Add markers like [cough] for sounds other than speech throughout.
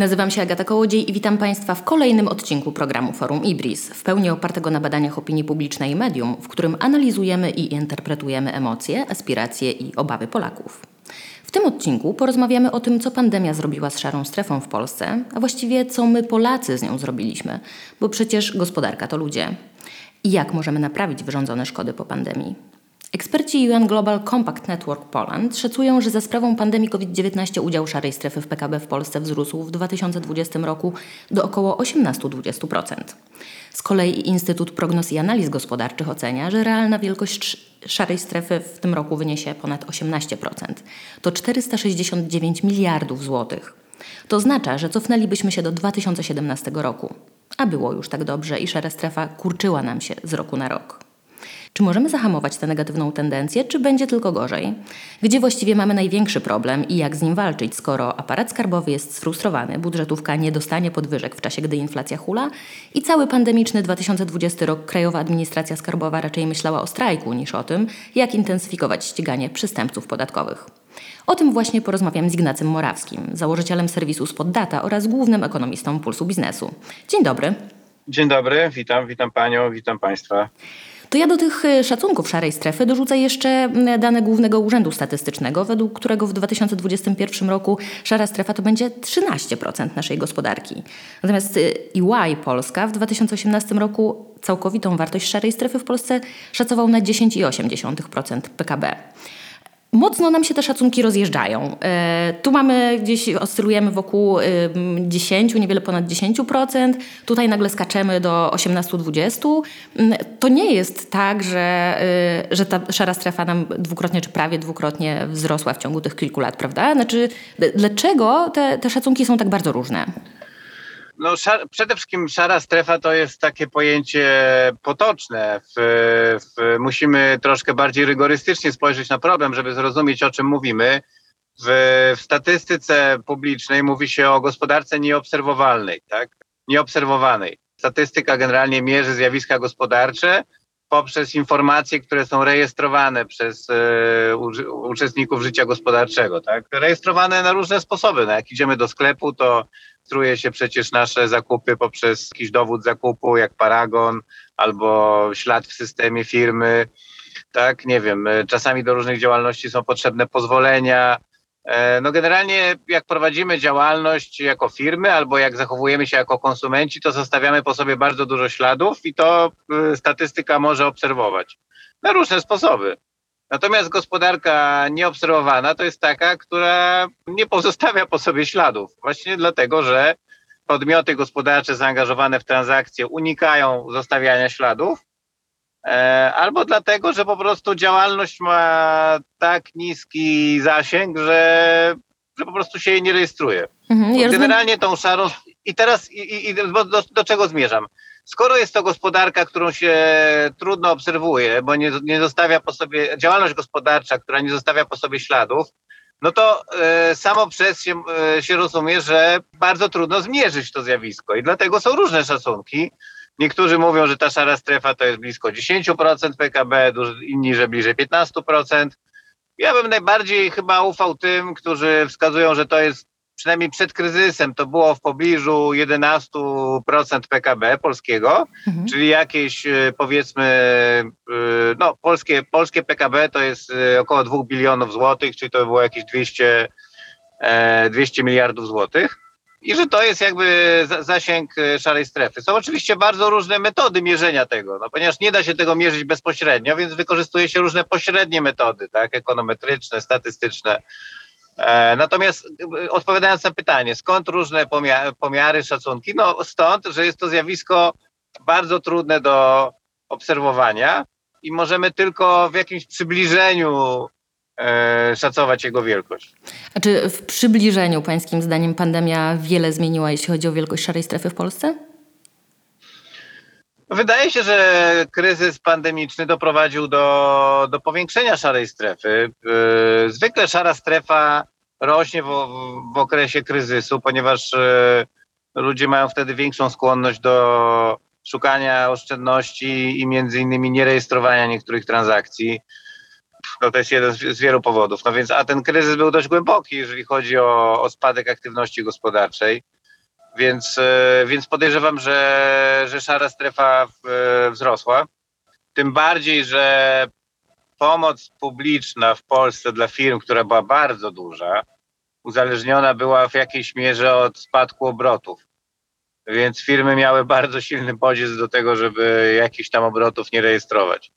Nazywam się Agata Kołodziej i witam Państwa w kolejnym odcinku programu Forum Ibris, w pełni opartego na badaniach opinii publicznej i medium, w którym analizujemy i interpretujemy emocje, aspiracje i obawy Polaków. W tym odcinku porozmawiamy o tym, co pandemia zrobiła z szarą strefą w Polsce, a właściwie co my Polacy z nią zrobiliśmy, bo przecież gospodarka to ludzie. I jak możemy naprawić wyrządzone szkody po pandemii. Eksperci UN Global Compact Network Poland szacują, że za sprawą pandemii COVID-19 udział szarej strefy w PKB w Polsce wzrósł w 2020 roku do około 18-20%. Z kolei Instytut Prognoz i Analiz Gospodarczych ocenia, że realna wielkość szarej strefy w tym roku wyniesie ponad 18%. To 469 miliardów złotych. To oznacza, że cofnęlibyśmy się do 2017 roku. A było już tak dobrze i szara strefa kurczyła nam się z roku na rok. Czy możemy zahamować tę negatywną tendencję, czy będzie tylko gorzej? Gdzie właściwie mamy największy problem i jak z nim walczyć, skoro aparat skarbowy jest sfrustrowany, budżetówka nie dostanie podwyżek w czasie, gdy inflacja hula i cały pandemiczny 2020 rok Krajowa Administracja Skarbowa raczej myślała o strajku niż o tym, jak intensyfikować ściganie przestępców podatkowych. O tym właśnie porozmawiam z Ignacym Morawskim, założycielem serwisu Spot Data oraz głównym ekonomistą Pulsu Biznesu. Dzień dobry. Dzień dobry, witam, witam panią, witam państwa. To ja do tych y, szacunków szarej strefy dorzucę jeszcze dane Głównego Urzędu Statystycznego, według którego w 2021 roku szara strefa to będzie 13% naszej gospodarki. Natomiast EY Polska w 2018 roku całkowitą wartość szarej strefy w Polsce szacował na 10,8% PKB. Mocno nam się te szacunki rozjeżdżają. E, tu mamy gdzieś, oscylujemy wokół 10, niewiele ponad 10%. Tutaj nagle skaczemy do 18-20. Mm, to nie jest tak, że, y, że ta szara strefa nam dwukrotnie czy prawie dwukrotnie wzrosła w ciągu tych kilku lat, prawda? Znaczy, dlaczego te, te szacunki są tak bardzo różne? No, przede wszystkim szara strefa to jest takie pojęcie potoczne. W, w, musimy troszkę bardziej rygorystycznie spojrzeć na problem, żeby zrozumieć, o czym mówimy. W, w statystyce publicznej mówi się o gospodarce nieobserwowalnej, tak? Nieobserwowanej. Statystyka generalnie mierzy zjawiska gospodarcze poprzez informacje, które są rejestrowane przez e, uczestników życia gospodarczego, tak? Rejestrowane na różne sposoby. No, jak idziemy do sklepu, to rejestruje się przecież nasze zakupy poprzez jakiś dowód zakupu, jak paragon, albo ślad w systemie firmy. Tak, nie wiem, e, czasami do różnych działalności są potrzebne pozwolenia. E, no generalnie jak prowadzimy działalność jako firmy albo jak zachowujemy się jako konsumenci, to zostawiamy po sobie bardzo dużo śladów i to e, statystyka może obserwować na różne sposoby. Natomiast gospodarka nieobserwowana to jest taka, która nie pozostawia po sobie śladów. Właśnie dlatego, że podmioty gospodarcze zaangażowane w transakcje unikają zostawiania śladów, albo dlatego, że po prostu działalność ma tak niski zasięg, że, że po prostu się jej nie rejestruje. Mhm, generalnie tą szarą. I teraz i, i do, do, do czego zmierzam? skoro jest to gospodarka, którą się trudno obserwuje, bo nie, nie zostawia po sobie, działalność gospodarcza, która nie zostawia po sobie śladów, no to e, samo przez się, e, się rozumie, że bardzo trudno zmierzyć to zjawisko i dlatego są różne szacunki. Niektórzy mówią, że ta szara strefa to jest blisko 10% PKB, inni, że bliżej 15%. Ja bym najbardziej chyba ufał tym, którzy wskazują, że to jest przynajmniej przed kryzysem to było w pobliżu 11% PKB polskiego, mhm. czyli jakieś e, powiedzmy, e, no polskie, polskie PKB to jest e, około 2 bilionów złotych, czyli to było jakieś 200, 200 miliardów złotych. I że to jest jakby zasięg szarej strefy. Są oczywiście bardzo różne metody mierzenia tego, no ponieważ nie da się tego mierzyć bezpośrednio, więc wykorzystuje się różne pośrednie metody, tak, ekonometryczne, statystyczne. E, natomiast e, odpowiadając na pytanie, skąd różne pomiary, pomiary, szacunki? No stąd, że jest to zjawisko bardzo trudne do obserwowania i możemy tylko w jakimś przybliżeniu szacować jego wielkość. A czy w przybliżeniu, pańskim zdaniem, pandemia wiele zmieniła, jeśli chodzi o wielkość szarej strefy w Polsce? Wydaje się, że kryzys pandemiczny doprowadził do, do powiększenia szarej strefy. Yy, zwykle szara strefa rośnie w, w okresie kryzysu, ponieważ yy, ludzie mają wtedy większą skłonność do szukania oszczędności i między innymi nierejestrowania niektórych transakcji. No to jest jeden z, wielu powodów. No więc, a ten kryzys był dość głęboki, jeżeli chodzi o, o spadek aktywności gospodarczej. Więc, e, więc podejrzewam, że, że szara strefa e, wzrosła. Tym bardziej, że pomoc publiczna w Polsce dla firm, która była bardzo duża, uzależniona była w jakiejś mierze od spadku obrotów. Więc firmy miały bardzo silny podział do tego, żeby jakichś tam obrotów nie rejestrować.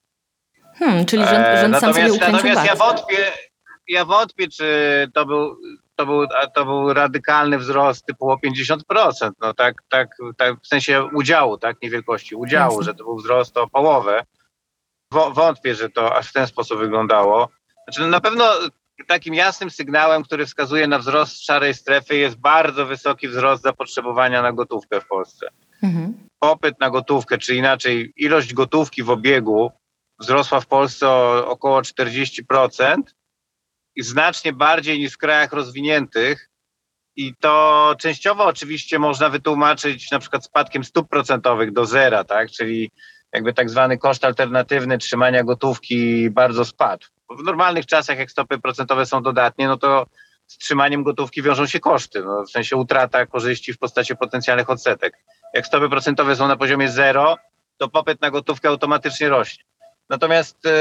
Hmm, czyli rząd, rząd natomiast, sam sobie Natomiast ja wątpię, ja wątpię, czy to był, to był, to był radykalny wzrost typu o 50%. No tak, tak, tak, w sensie udziału, tak, nie wielkości, udziału, Jasne. że to był wzrost o połowę. Wątpię, że to aż w ten sposób wyglądało. Znaczy, no na pewno takim jasnym sygnałem, który wskazuje na wzrost szarej strefy jest bardzo wysoki wzrost zapotrzebowania na gotówkę w Polsce. Mhm. Popyt na gotówkę, czy inaczej ilość gotówki w obiegu wzrosła w Polsce o około 40% i znacznie bardziej niż w krajach rozwiniętych. I to częściowo oczywiście można wytłumaczyć na przykład spadkiem stóp procentowych do zera, tak? czyli jakby tak zwany koszt alternatywny trzymania gotówki bardzo spadł. W normalnych czasach, jak stopy procentowe są dodatnie, no to z trzymaniem gotówki wiążą się koszty, no w sensie utrata korzyści w postaci potencjalnych odsetek. Jak stopy procentowe są na poziomie zero, to popyt na gotówkę automatycznie rośnie. Natomiast, yy,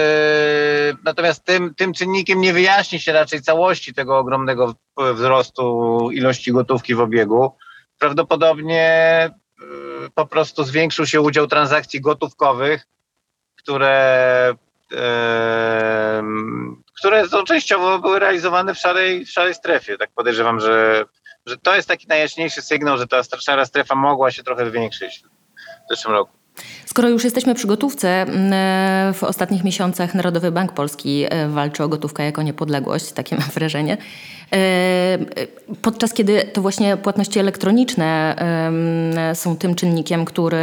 natomiast tym, tym czynnikiem nie wyjaśni się raczej całości tego ogromnego wzrostu ilości gotówki w obiegu. Prawdopodobnie yy, po prostu zwiększył się udział transakcji gotówkowych, które, yy, które częściowo były realizowane w szarej, w szarej strefie. Tak podejrzewam, że, że to jest taki najjaśniejszy sygnał, że ta szara strefa mogła się trochę zwiększyć w zeszłym roku. Skoro już jesteśmy przy gotówce, w ostatnich miesiącach Narodowy Bank Polski e, walczy o gotówkę jako niepodległość, takie [laughs] mam wrażenie. E, podczas kiedy to właśnie płatności elektroniczne są tym czynnikiem, który,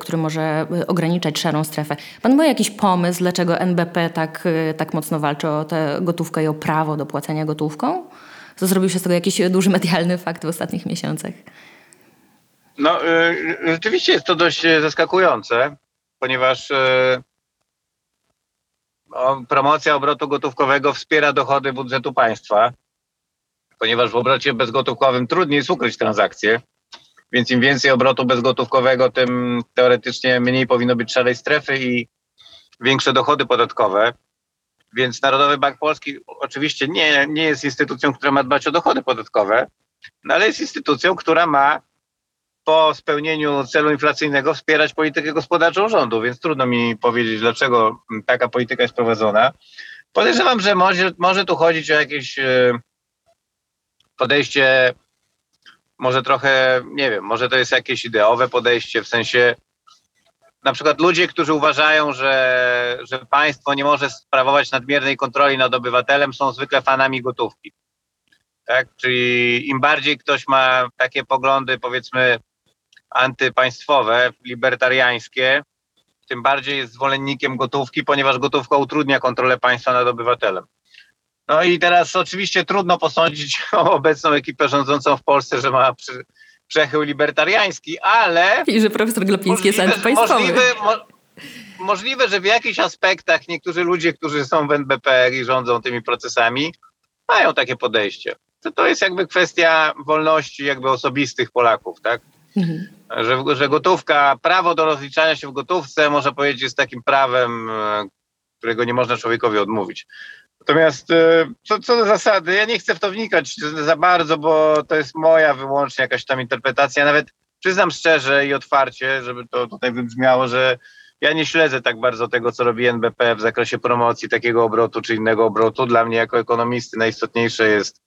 który może ograniczać szarą strefę. Pan ma jakiś pomysł, dlaczego NBP tak, tak mocno walczy o tę gotówkę i o prawo do płacenia gotówką? To zrobił się z tego jakiś duży medialny fakt w ostatnich miesiącach. No, y, rzeczywiście jest to dość e, zaskakujące, ponieważ e, promocja obrotu gotówkowego wspiera dochody budżetu państwa, ponieważ w obrocie bezgotówkowym trudniej jest ukryć transakcje, więc im więcej obrotu bezgotówkowego, tym teoretycznie mniej powinno być szarej strefy i większe dochody podatkowe. Więc Narodowy Bank Polski oczywiście nie, nie jest instytucją, która ma dbać o dochody podatkowe, no ale jest instytucją, która ma po spełnieniu celu inflacyjnego wspierać politykę gospodarczą rządu, więc trudno mi powiedzieć, dlaczego taka polityka jest prowadzona. Podejrzewam, że może, może tu chodzić o jakieś e, podejście, może trochę, nie wiem, może to jest jakieś ideowe podejście, w sensie na przykład ludzie, którzy uważają, że, że państwo nie może sprawować nadmiernej kontroli nad obywatelem, są zwykle fanami gotówki. Tak? Czyli im bardziej ktoś ma takie poglądy, powiedzmy, antypaństwowe, libertariańskie, tym bardziej jest zwolennikiem gotówki, ponieważ gotówka utrudnia kontrolę państwa nad obywatelem. No i teraz oczywiście trudno posądzić [laughs] o obecną ekipę rządzącą w Polsce, że ma przy, przechył libertariański, ale... I że profesor Glapiński jest antypaństwowy. Możliwe, mo, możliwe, że w jakichś aspektach niektórzy ludzie, którzy są w NBP i rządzą tymi procesami, mają takie podejście. To, to jest jakby kwestia wolności jakby osobistych Polaków, tak? Mhm. Że, że gotówka, prawo do rozliczania się w gotówce, można powiedzieć, jest takim prawem, e, którego nie można człowiekowi odmówić. Natomiast e, co, co do zasady, ja nie chcę w to wnikać za bardzo, bo to jest moja wyłącznie jakaś tam interpretacja. Nawet przyznam szczerze i otwarcie, żeby to tutaj wybrzmiało, że ja nie śledzę tak bardzo tego, co robi NBP w zakresie promocji takiego obrotu czy innego obrotu. Dla mnie jako ekonomisty najistotniejsze jest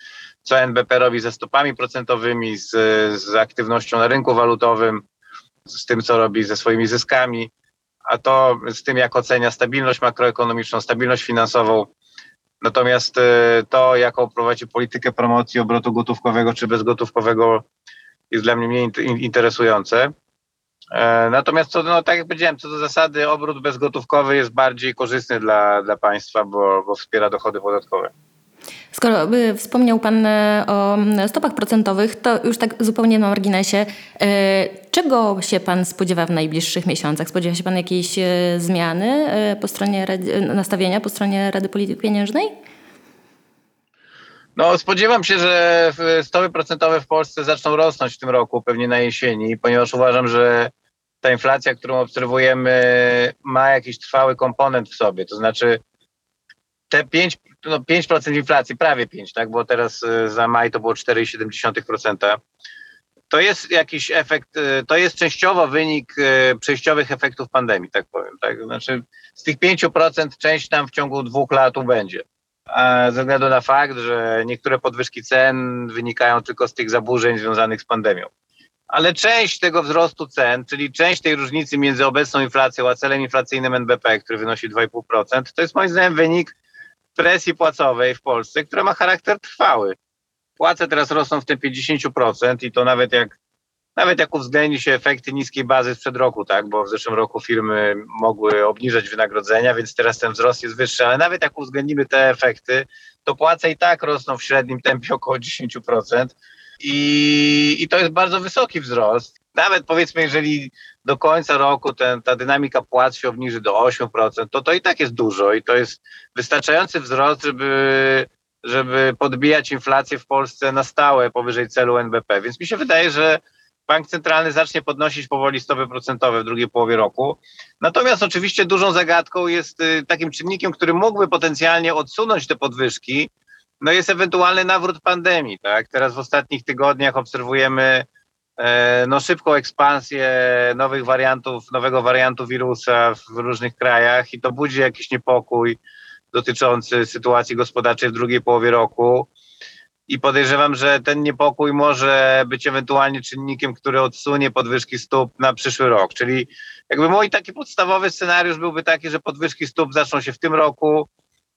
co NBP robi ze stopami procentowymi, z, z aktywnością na rynku walutowym, z tym, co robi ze swoimi zyskami, a to z tym, jak ocenia stabilność makroekonomiczną, stabilność finansową. Natomiast e, to, jaką prowadzi politykę promocji obrotu gotówkowego czy bezgotówkowego, jest dla mnie mniej interesujące. E, natomiast co, no, tak jak powiedziałem, co do zasady, obrót bezgotówkowy jest bardziej korzystny dla, dla państwa, bo, bo wspiera dochody podatkowe. Skoro wspomniał Pan e, o stopach procentowych, to już tak zupełnie na marginesie. E, czego się Pan spodziewa w najbliższych miesiącach? Spodziewa się Pan jakiejś e, zmiany po stronie nastawienia po stronie Rady Polityki Pieniężnej? No, spodziewam się, że stopy procentowe w Polsce zaczną rosnąć w tym roku, pewnie na jesieni, ponieważ uważam, że ta inflacja, którą obserwujemy, ma jakiś trwały komponent w sobie. To znaczy, te 5, no 5% inflacji, prawie 5, tak, bo teraz y, za maj to było 4,7%. To jest jakiś efekt, y, to jest częściowo wynik y, przejściowych efektów pandemii, tak powiem. Tak? Znaczy z tych 5% część tam w ciągu dwóch lat będzie. A ze względu na fakt, że niektóre podwyżki cen wynikają tylko z tych zaburzeń związanych z pandemią. Ale część tego wzrostu cen, czyli część tej różnicy między obecną inflacją a celem inflacyjnym NBP, który wynosi 2,5%, to jest moim zdaniem wynik presji płacowej w Polsce, która ma charakter trwały. Płace teraz rosną w tym 50% i to nawet jak, nawet jak uwzględni się efekty niskiej bazy sprzed roku, tak, bo w zeszłym roku firmy mogły obniżać wynagrodzenia, więc teraz ten wzrost jest wyższy, ale nawet jak uwzględnimy te efekty, to płace i tak rosną w średnim tempie około 10%. I, i to jest bardzo wysoki wzrost. Nawet powiedzmy, jeżeli do końca roku ten, ta dynamika płac się obniży do 8%, to to i tak jest dużo i to jest wystarczający wzrost, żeby, żeby podbijać inflację w Polsce na stałe powyżej celu NBP. Więc mi się wydaje, że bank centralny zacznie podnosić powoli stopy procentowe w drugiej połowie roku. Natomiast oczywiście dużą zagadką jest y, takim czynnikiem, który mógłby potencjalnie odsunąć te podwyżki, no jest ewentualny nawrót pandemii. Tak? Teraz w ostatnich tygodniach obserwujemy no, szybką ekspansję nowych wariantów, nowego wariantu wirusa w różnych krajach i to budzi jakiś niepokój dotyczący sytuacji gospodarczej w drugiej połowie roku. I podejrzewam, że ten niepokój może być ewentualnie czynnikiem, który odsunie podwyżki stóp na przyszły rok. Czyli jakby mój taki podstawowy scenariusz byłby taki, że podwyżki stóp zaczną się w tym roku,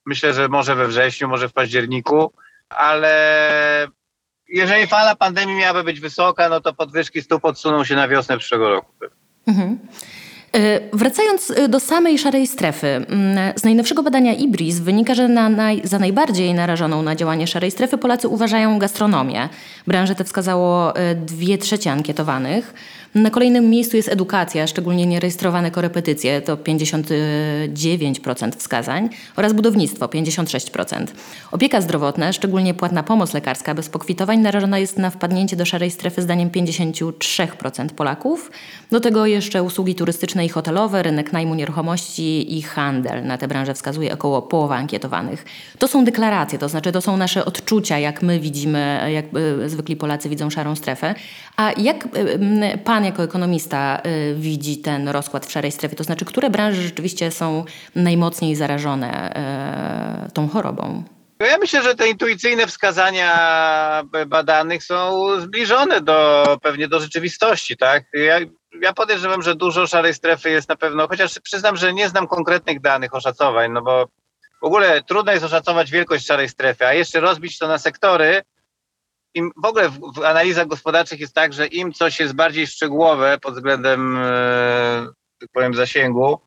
Myślę, że może we wrześniu, może w październiku, ale jeżeli fala pandemii miałaby być wysoka, no to podwyżki stóp odsuną się na wiosnę przyszłego roku. Mhm. E, wracając e, do samej szarej strefy, z najnowszego badania IBRIS wynika, że na naj, za najbardziej narażoną na działanie szarej strefy Polacy uważają gastronomię. Branżę tę wskazało e, dwie trzecie ankietowanych. Na kolejnym miejscu jest edukacja, szczególnie nierejestrowane korepetycje, to 59% wskazań, oraz budownictwo, 56%. Opieka zdrowotna, szczególnie płatna pomoc lekarska bez pokwitowań, narażona jest na wpadnięcie do szarej strefy zdaniem 53% Polaków. Do tego jeszcze usługi turystyczne i hotelowe, rynek najmu nieruchomości i handel. Na tę branżę wskazuje około połowa ankietowanych. To są deklaracje, to znaczy to są nasze odczucia, jak my widzimy, jak y, zwykli Polacy widzą szarą strefę. A jak y, pan Pan jako ekonomista y, widzi ten rozkład w szarej strefie? To znaczy, które branże rzeczywiście są najmocniej zarażone y, tą chorobą? No ja myślę, że te intuicyjne wskazania badanych są zbliżone do pewnie do rzeczywistości, tak? Ja, ja podejrzewam, że dużo szarej strefy jest na pewno, chociaż przyznam, że nie znam konkretnych danych oszacowań, no bo w ogóle trudno jest oszacować wielkość szarej strefy, a jeszcze rozbić to na sektory, im w ogóle w, w, analizach gospodarczych jest tak, że im coś jest bardziej szczegółowe pod względem, e, tak powiem, zasięgu,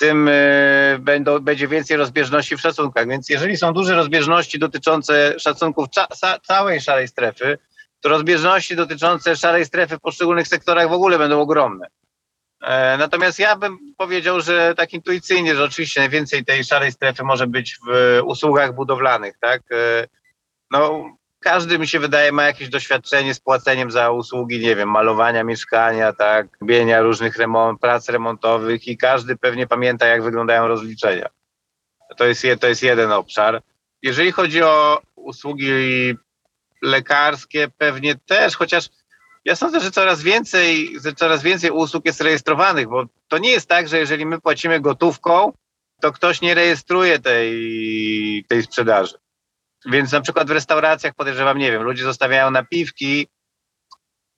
tym e, będą, będzie więcej rozbieżności w szacunkach. Więc jeżeli są duże rozbieżności dotyczące szacunków cza, ca, całej szarej strefy, to rozbieżności dotyczące szarej strefy w poszczególnych sektorach w ogóle będą ogromne. E, natomiast ja bym powiedział, że tak intuicyjnie, że oczywiście najwięcej tej szarej strefy może być w usługach budowlanych, tak? E, no, każdy mi się wydaje ma jakieś doświadczenie z płaceniem za usługi, nie wiem, malowania mieszkania, tak, robienia różnych remont, prac remontowych i każdy pewnie pamięta, jak wyglądają rozliczenia. To jest, to jest jeden obszar. Jeżeli chodzi o usługi lekarskie, pewnie też, chociaż ja sądzę, że coraz więcej, że coraz więcej usług jest rejestrowanych, bo to nie jest tak, że jeżeli my płacimy gotówką, to ktoś nie rejestruje tej, tej sprzedaży. Więc na przykład w restauracjach podejrzewam, nie wiem, ludzie zostawiają napiwki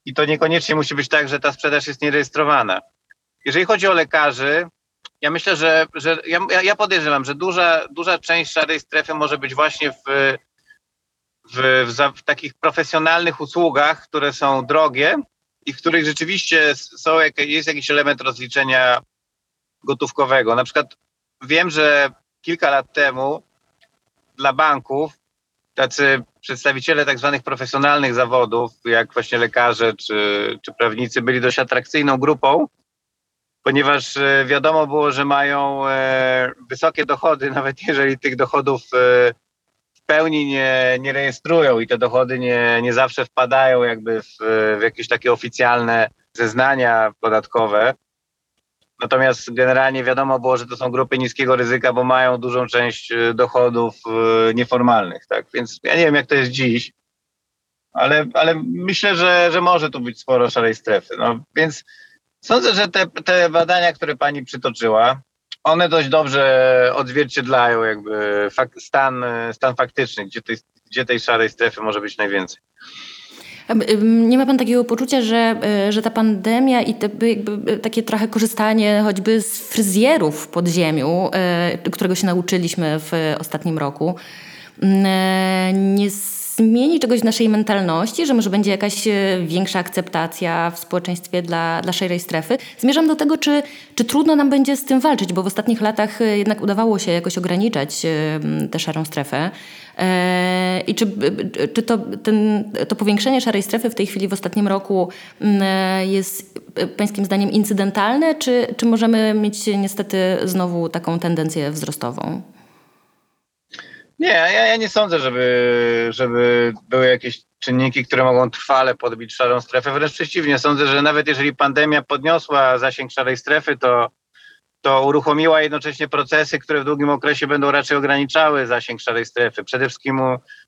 i to niekoniecznie musi być tak, że ta sprzedaż jest nierejestrowana. Jeżeli chodzi o lekarzy, ja myślę, że, że ja, ja podejrzewam, że duża, duża część szarej strefy może być właśnie w, w, w, w takich profesjonalnych usługach, które są drogie i w których rzeczywiście są, jest jakiś element rozliczenia gotówkowego. Na przykład wiem, że kilka lat temu dla banków tacy przedstawiciele tak zwanych profesjonalnych zawodów, jak właśnie lekarze czy, czy prawnicy, byli dość atrakcyjną grupą, ponieważ e, wiadomo było, że mają e, wysokie dochody, [laughs] nawet jeżeli tych dochodów e, pełni nie, nie rejestrują i te dochody nie, nie zawsze wpadają jakby w, w jakieś takie oficjalne zeznania podatkowe. Natomiast generalnie wiadomo było, że to są grupy niskiego ryzyka, bo mają dużą część e, dochodów e, nieformalnych. Tak? Więc ja nie wiem, jak to jest dziś, ale, ale myślę, że, że może tu być sporo szarej strefy. No, więc sądzę, że te, te badania, które pani przytoczyła, one dość dobrze odzwierciedlają jakby stan, stan faktyczny, gdzie tej, gdzie tej szarej strefy może być najwięcej. Nie ma pan takiego poczucia, że, e, że ta pandemia i te, jakby takie trochę korzystanie choćby z fryzjerów w podziemiu, e, którego się nauczyliśmy w ostatnim roku, e, nie zmieni czegoś w naszej mentalności, że może będzie jakaś e, większa akceptacja w społeczeństwie dla, dla szarej strefy. Zmierzam do tego, czy, czy trudno nam będzie z tym walczyć, bo w ostatnich latach e, jednak udawało się jakoś ograniczać e, tę szarą strefę. I czy, czy to, ten, to powiększenie szarej strefy w tej chwili w ostatnim roku jest Pańskim zdaniem incydentalne, czy, czy możemy mieć niestety znowu taką tendencję wzrostową? Nie, ja, ja nie sądzę, żeby, żeby były jakieś czynniki, które mogą trwale podbić szarą strefę. Wręcz przeciwnie, sądzę, że nawet jeżeli pandemia podniosła zasięg szarej strefy, to, to uruchomiła jednocześnie procesy, które w długim okresie będą raczej ograniczały zasięg szarej strefy. Przede wszystkim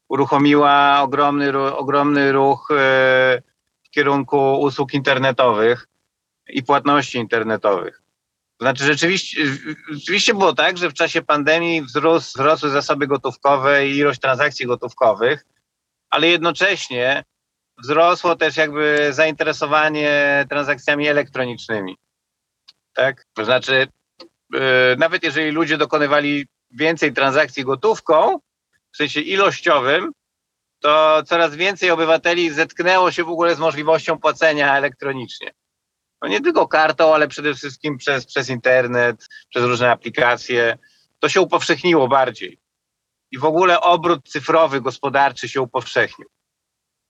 uruchomiła ogromny, ogromny ruch e, w kierunku usług internetowych i płatności internetowych. To znaczy rzeczywiście, rzeczywiście było tak, że w czasie pandemii wzrósł, wzrosły zasoby gotówkowe i ilość transakcji gotówkowych, ale jednocześnie wzrosło też jakby zainteresowanie transakcjami elektronicznymi. Tak? To znaczy, nawet jeżeli ludzie dokonywali więcej transakcji gotówką, w sensie ilościowym, to coraz więcej obywateli zetknęło się w ogóle z możliwością płacenia elektronicznie no nie tylko kartą, ale przede wszystkim przez, przez internet, przez różne aplikacje. To się upowszechniło bardziej. I w ogóle obrót cyfrowy, gospodarczy się upowszechnił.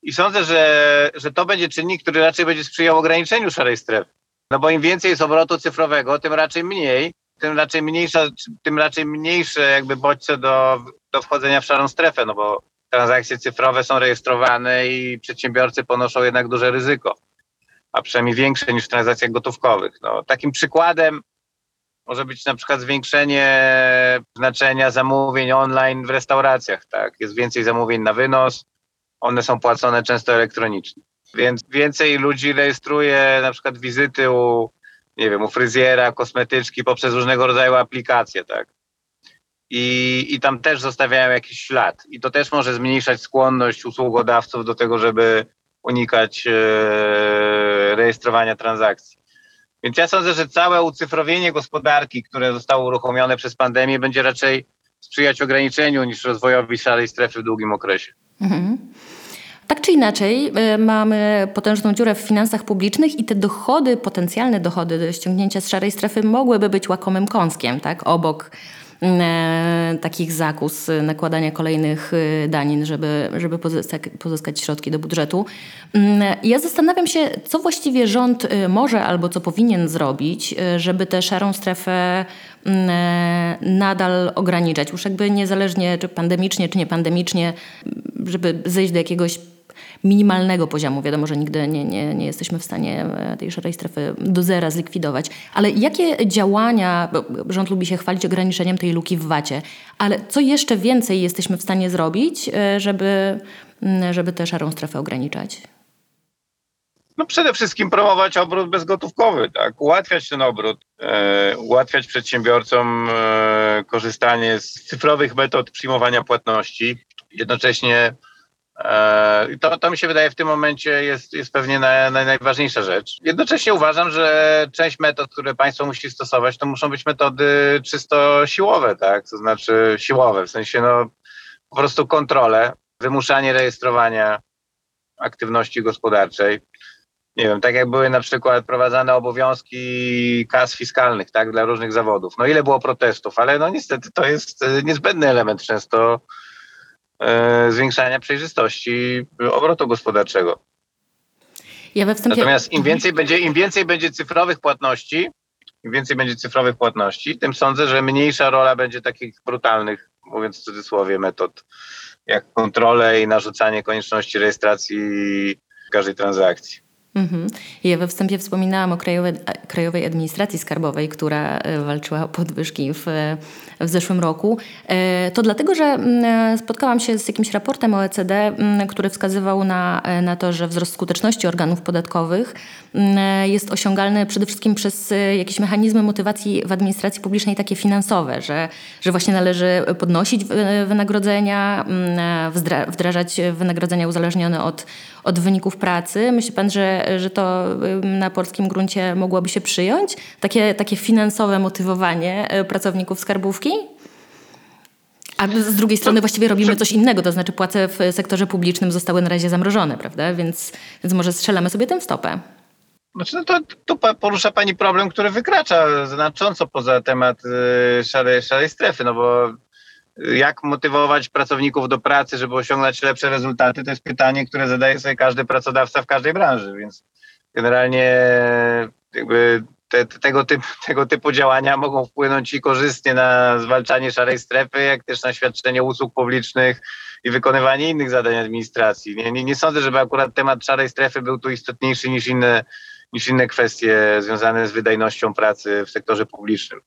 I sądzę, że, że to będzie czynnik, który raczej będzie sprzyjał ograniczeniu szarej strefy. No bo im więcej jest obrotu cyfrowego, tym raczej mniej, tym raczej mniejsza, tym raczej mniejsze jakby bodźce do, do wchodzenia w szarą strefę, no bo transakcje cyfrowe są rejestrowane i przedsiębiorcy ponoszą jednak duże ryzyko a przynajmniej większe niż w transakcjach gotówkowych. No, takim przykładem może być na przykład zwiększenie znaczenia zamówień online w restauracjach. Tak? Jest więcej zamówień na wynos, one są płacone często elektronicznie. Więc więcej ludzi rejestruje na przykład wizyty u, nie wiem, u fryzjera, kosmetyczki poprzez różnego rodzaju aplikacje, tak? I, I tam też zostawiają jakiś ślad. I to też może zmniejszać skłonność usługodawców do tego, żeby unikać e, rejestrowania transakcji. Więc ja sądzę, że całe ucyfrowienie gospodarki, które zostało uruchomione przez pandemię, będzie raczej sprzyjać ograniczeniu niż rozwojowi szarej strefy w długim okresie. Mhm. Tak czy inaczej, e, mamy potężną dziurę w finansach publicznych i te dochody, potencjalne dochody do ściągnięcia z szarej strefy mogłyby być łakomym kąskiem, tak? Obok E, takich zakus, nakładania kolejnych e, danin, żeby, żeby pozyskać, środki do budżetu. Mm, ja zastanawiam się, co właściwie rząd może albo co powinien zrobić, żeby tę szarą strefę nadal ograniczać. Już jakby niezależnie czy pandemicznie, czy niepandemicznie, żeby zejść do jakiegoś minimalnego poziomu. Wiadomo, że nigdy nie, nie, nie jesteśmy w stanie e, tej szarej strefy do zera zlikwidować. Ale jakie działania, bo rząd lubi się chwalić ograniczeniem tej luki w wacie, ale co jeszcze więcej jesteśmy w stanie zrobić, e, żeby, żeby tę szarą strefę ograniczać? No przede wszystkim promować obrót bezgotówkowy, tak? ułatwiać ten obrót, e, ułatwiać przedsiębiorcom e, korzystanie z cyfrowych metod przyjmowania płatności, jednocześnie to, to mi się wydaje w tym momencie jest, jest pewnie na, na najważniejsza rzecz. Jednocześnie uważam, że część metod, które państwo musi stosować, to muszą być metody czysto siłowe, tak? To znaczy siłowe, w sensie no po prostu kontrole, wymuszanie rejestrowania aktywności gospodarczej. Nie wiem, tak jak były na przykład prowadzane obowiązki kas fiskalnych, tak, dla różnych zawodów. No ile było protestów, ale no niestety to jest niezbędny element często E, zwiększania przejrzystości obrotu gospodarczego. Ja wstępie... Natomiast im więcej, będzie, im więcej będzie cyfrowych płatności, im więcej będzie cyfrowych płatności, tym sądzę, że mniejsza rola będzie takich brutalnych, mówiąc w cudzysłowie, metod jak kontrolę i narzucanie konieczności rejestracji każdej transakcji. Mhm. Ja we wstępie wspominałam o Krajowej, Krajowej Administracji Skarbowej, która e, walczyła o podwyżki w, w zeszłym roku. E, to dlatego, że mm, spotkałam się z jakimś raportem OECD, mm, który wskazywał na, e, na to, że wzrost skuteczności organów podatkowych mm, jest osiągalny przede wszystkim przez jakieś mechanizmy motywacji w administracji publicznej, takie finansowe, że, że właśnie należy podnosić wynagrodzenia, wdrażać wynagrodzenia uzależnione od, od wyników pracy. Myśli Pan, że że, to na polskim gruncie mogłoby się przyjąć? Takie, takie finansowe motywowanie e, pracowników skarbówki? A z drugiej strony właściwie robimy coś innego, to znaczy płace w sektorze publicznym zostały na razie zamrożone, prawda? Więc, więc może strzelamy sobie w stopę. Znaczy, no to, to porusza Pani problem, który wykracza znacząco poza temat y, szarej, szarej strefy, no bo jak motywować pracowników do pracy, żeby osiągnąć lepsze rezultaty, to jest pytanie, które zadaje sobie każdy pracodawca w każdej branży, więc generalnie jakby te, tego, typu, tego typu działania mogą wpłynąć i korzystnie na zwalczanie szarej strefy, jak też na świadczenie usług publicznych i wykonywanie innych zadań administracji. Nie, nie, nie sądzę, żeby akurat temat szarej strefy był tu istotniejszy niż inne, niż inne kwestie związane z wydajnością pracy w sektorze publicznym.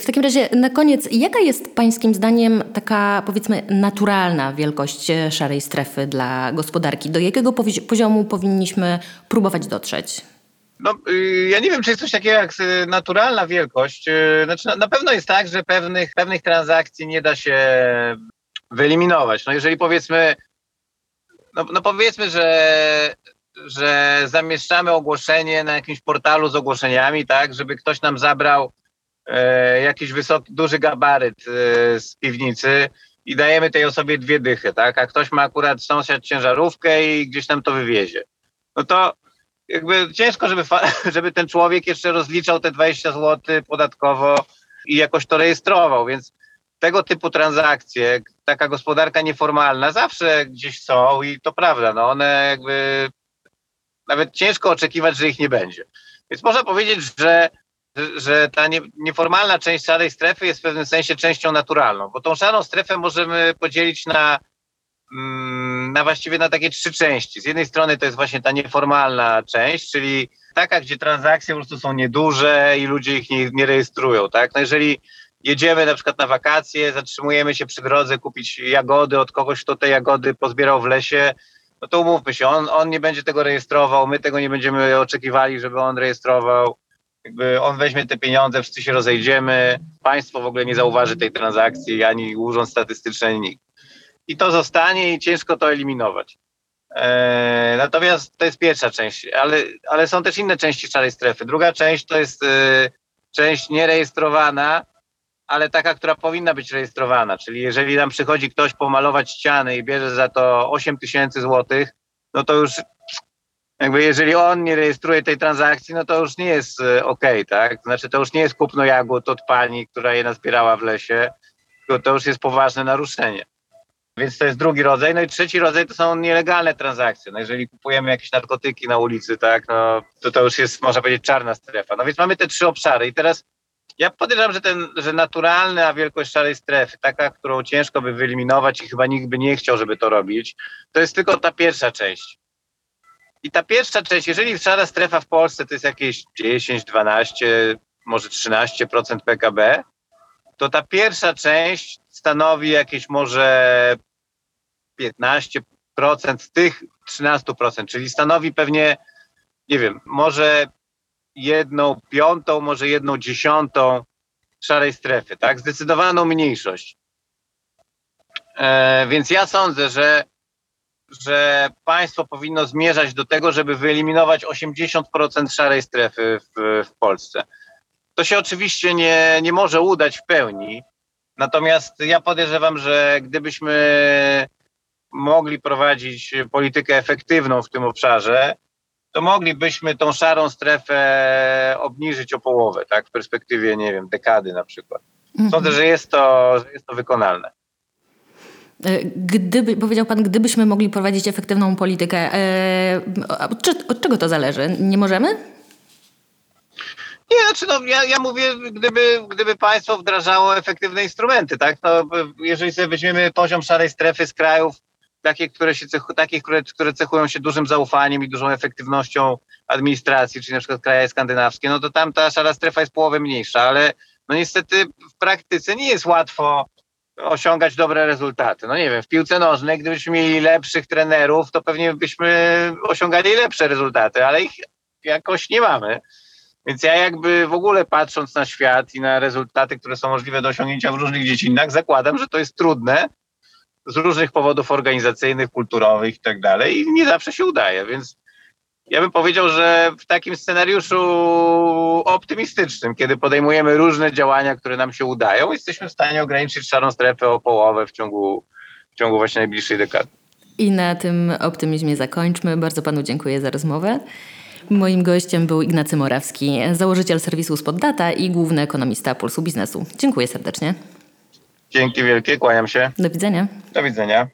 W takim razie na koniec, jaka jest Pańskim zdaniem taka powiedzmy naturalna wielkość szarej strefy dla gospodarki? Do jakiego poziomu powinniśmy próbować dotrzeć? No, y, ja nie wiem, czy jest coś takiego jak y, naturalna wielkość. Y, znaczy, na pewno jest tak, że pewnych, pewnych transakcji nie da się wyeliminować. No jeżeli powiedzmy, no, no powiedzmy, że, że zamieszczamy ogłoszenie na jakimś portalu z ogłoszeniami, tak, żeby ktoś nam zabrał jakiś wysoki, duży gabaryt e, z piwnicy i dajemy tej osobie dwie dychy, tak? A ktoś ma akurat sąsiad ciężarówkę i gdzieś tam to wywiezie. No to jakby ciężko, żeby, [laughs] żeby ten człowiek jeszcze rozliczał te 20 zł podatkowo i jakoś to rejestrował, więc tego typu transakcje, taka gospodarka nieformalna zawsze gdzieś są i to prawda, no one jakby nawet ciężko oczekiwać, że ich nie będzie. Więc można powiedzieć, że że ta nie, nieformalna część szarej strefy jest w pewnym sensie częścią naturalną, bo tą szarą strefę możemy podzielić na, mm, na właściwie na takie trzy części. Z jednej strony to jest właśnie ta nieformalna część, czyli taka, gdzie transakcje po prostu są nieduże i ludzie ich nie, nie rejestrują, tak? No jeżeli jedziemy na przykład na wakacje, zatrzymujemy się przy drodze kupić jagody od kogoś, kto te jagody pozbierał w lesie, no to umówmy się, on, on nie będzie tego rejestrował, my tego nie będziemy oczekiwali, żeby on rejestrował jakby on weźmie te pieniądze, wszyscy się rozejdziemy, państwo w ogóle nie zauważy tej transakcji, ani urząd statystyczny, ani nikt. I to zostanie i ciężko to eliminować. E, natomiast to jest pierwsza część, ale, ale są też inne części szarej strefy. Druga część to jest e, część nierejestrowana, ale taka, która powinna być rejestrowana. Czyli jeżeli nam przychodzi ktoś pomalować ściany i bierze za to 8 tysięcy złotych, no to już jakby jeżeli on nie rejestruje tej transakcji, no to już nie jest e, ok, tak? Znaczy to już nie jest kupno jagód od pani, która je nazbierała w lesie, tylko to już jest poważne naruszenie. Więc to jest drugi rodzaj. No i trzeci rodzaj to są nielegalne transakcje. No jeżeli kupujemy jakieś narkotyki na ulicy, tak, no to to już jest, można powiedzieć, czarna strefa. No więc mamy te trzy obszary i teraz ja podejrzewam, że, ten, że naturalna wielkość szarej strefy, taka, którą ciężko by wyeliminować i chyba nikt by nie chciał, żeby to robić, to jest tylko ta pierwsza część. I ta pierwsza część, jeżeli szara strefa w Polsce to jest jakieś 10, 12, może 13% PKB, to ta pierwsza część stanowi jakieś może 15% z tych 13%, czyli stanowi pewnie, nie wiem, może jedną piątą, może jedną dziesiątą szarej strefy, tak? Zdecydowaną mniejszość. E, więc ja sądzę, że że państwo powinno zmierzać do tego, żeby wyeliminować 80% szarej strefy w, w Polsce. To się oczywiście nie, nie może udać w pełni, natomiast ja podejrzewam, że gdybyśmy mogli prowadzić politykę efektywną w tym obszarze, to moglibyśmy tą szarą strefę obniżyć o połowę, tak, w perspektywie, nie wiem, dekady na przykład. Sądzę, mhm. że jest to, że jest to wykonalne. E, gdyby, powiedział Pan, gdybyśmy mogli prowadzić efektywną politykę, e, od, od czego to zależy? Nie możemy? Nie, znaczy no, ja, ja mówię, gdyby, gdyby państwo wdrażało efektywne instrumenty, tak? No, jeżeli sobie weźmiemy poziom szarej strefy z krajów, takich, które, się cechu, takich które, które cechują się dużym zaufaniem i dużą efektywnością administracji, czyli na przykład kraje skandynawskie, no to tam ta szara strefa jest połowę mniejsza, ale no niestety w praktyce nie jest łatwo osiągać dobre rezultaty. No nie wiem, w piłce nożnej, gdybyśmy mieli lepszych trenerów, to pewnie byśmy osiągali lepsze rezultaty, ale ich jakoś nie mamy. Więc ja jakby w ogóle patrząc na świat i na rezultaty, które są możliwe do osiągnięcia w różnych dziedzinach, zakładam, że to jest trudne z różnych powodów organizacyjnych, kulturowych i tak dalej i nie zawsze się udaje, więc ja bym powiedział, że w takim scenariuszu optymistycznym, kiedy podejmujemy różne działania, które nam się udają, jesteśmy w stanie ograniczyć szarą strefę o połowę w ciągu, w ciągu właśnie najbliższej dekady. I na tym optymizmie zakończmy. Bardzo panu dziękuję za rozmowę. Moim gościem był Ignacy Morawski, założyciel serwisu Spoddata i główny ekonomista Pulsu Biznesu. Dziękuję serdecznie. Dzięki wielkie, kłaniam się. Do widzenia. Do widzenia.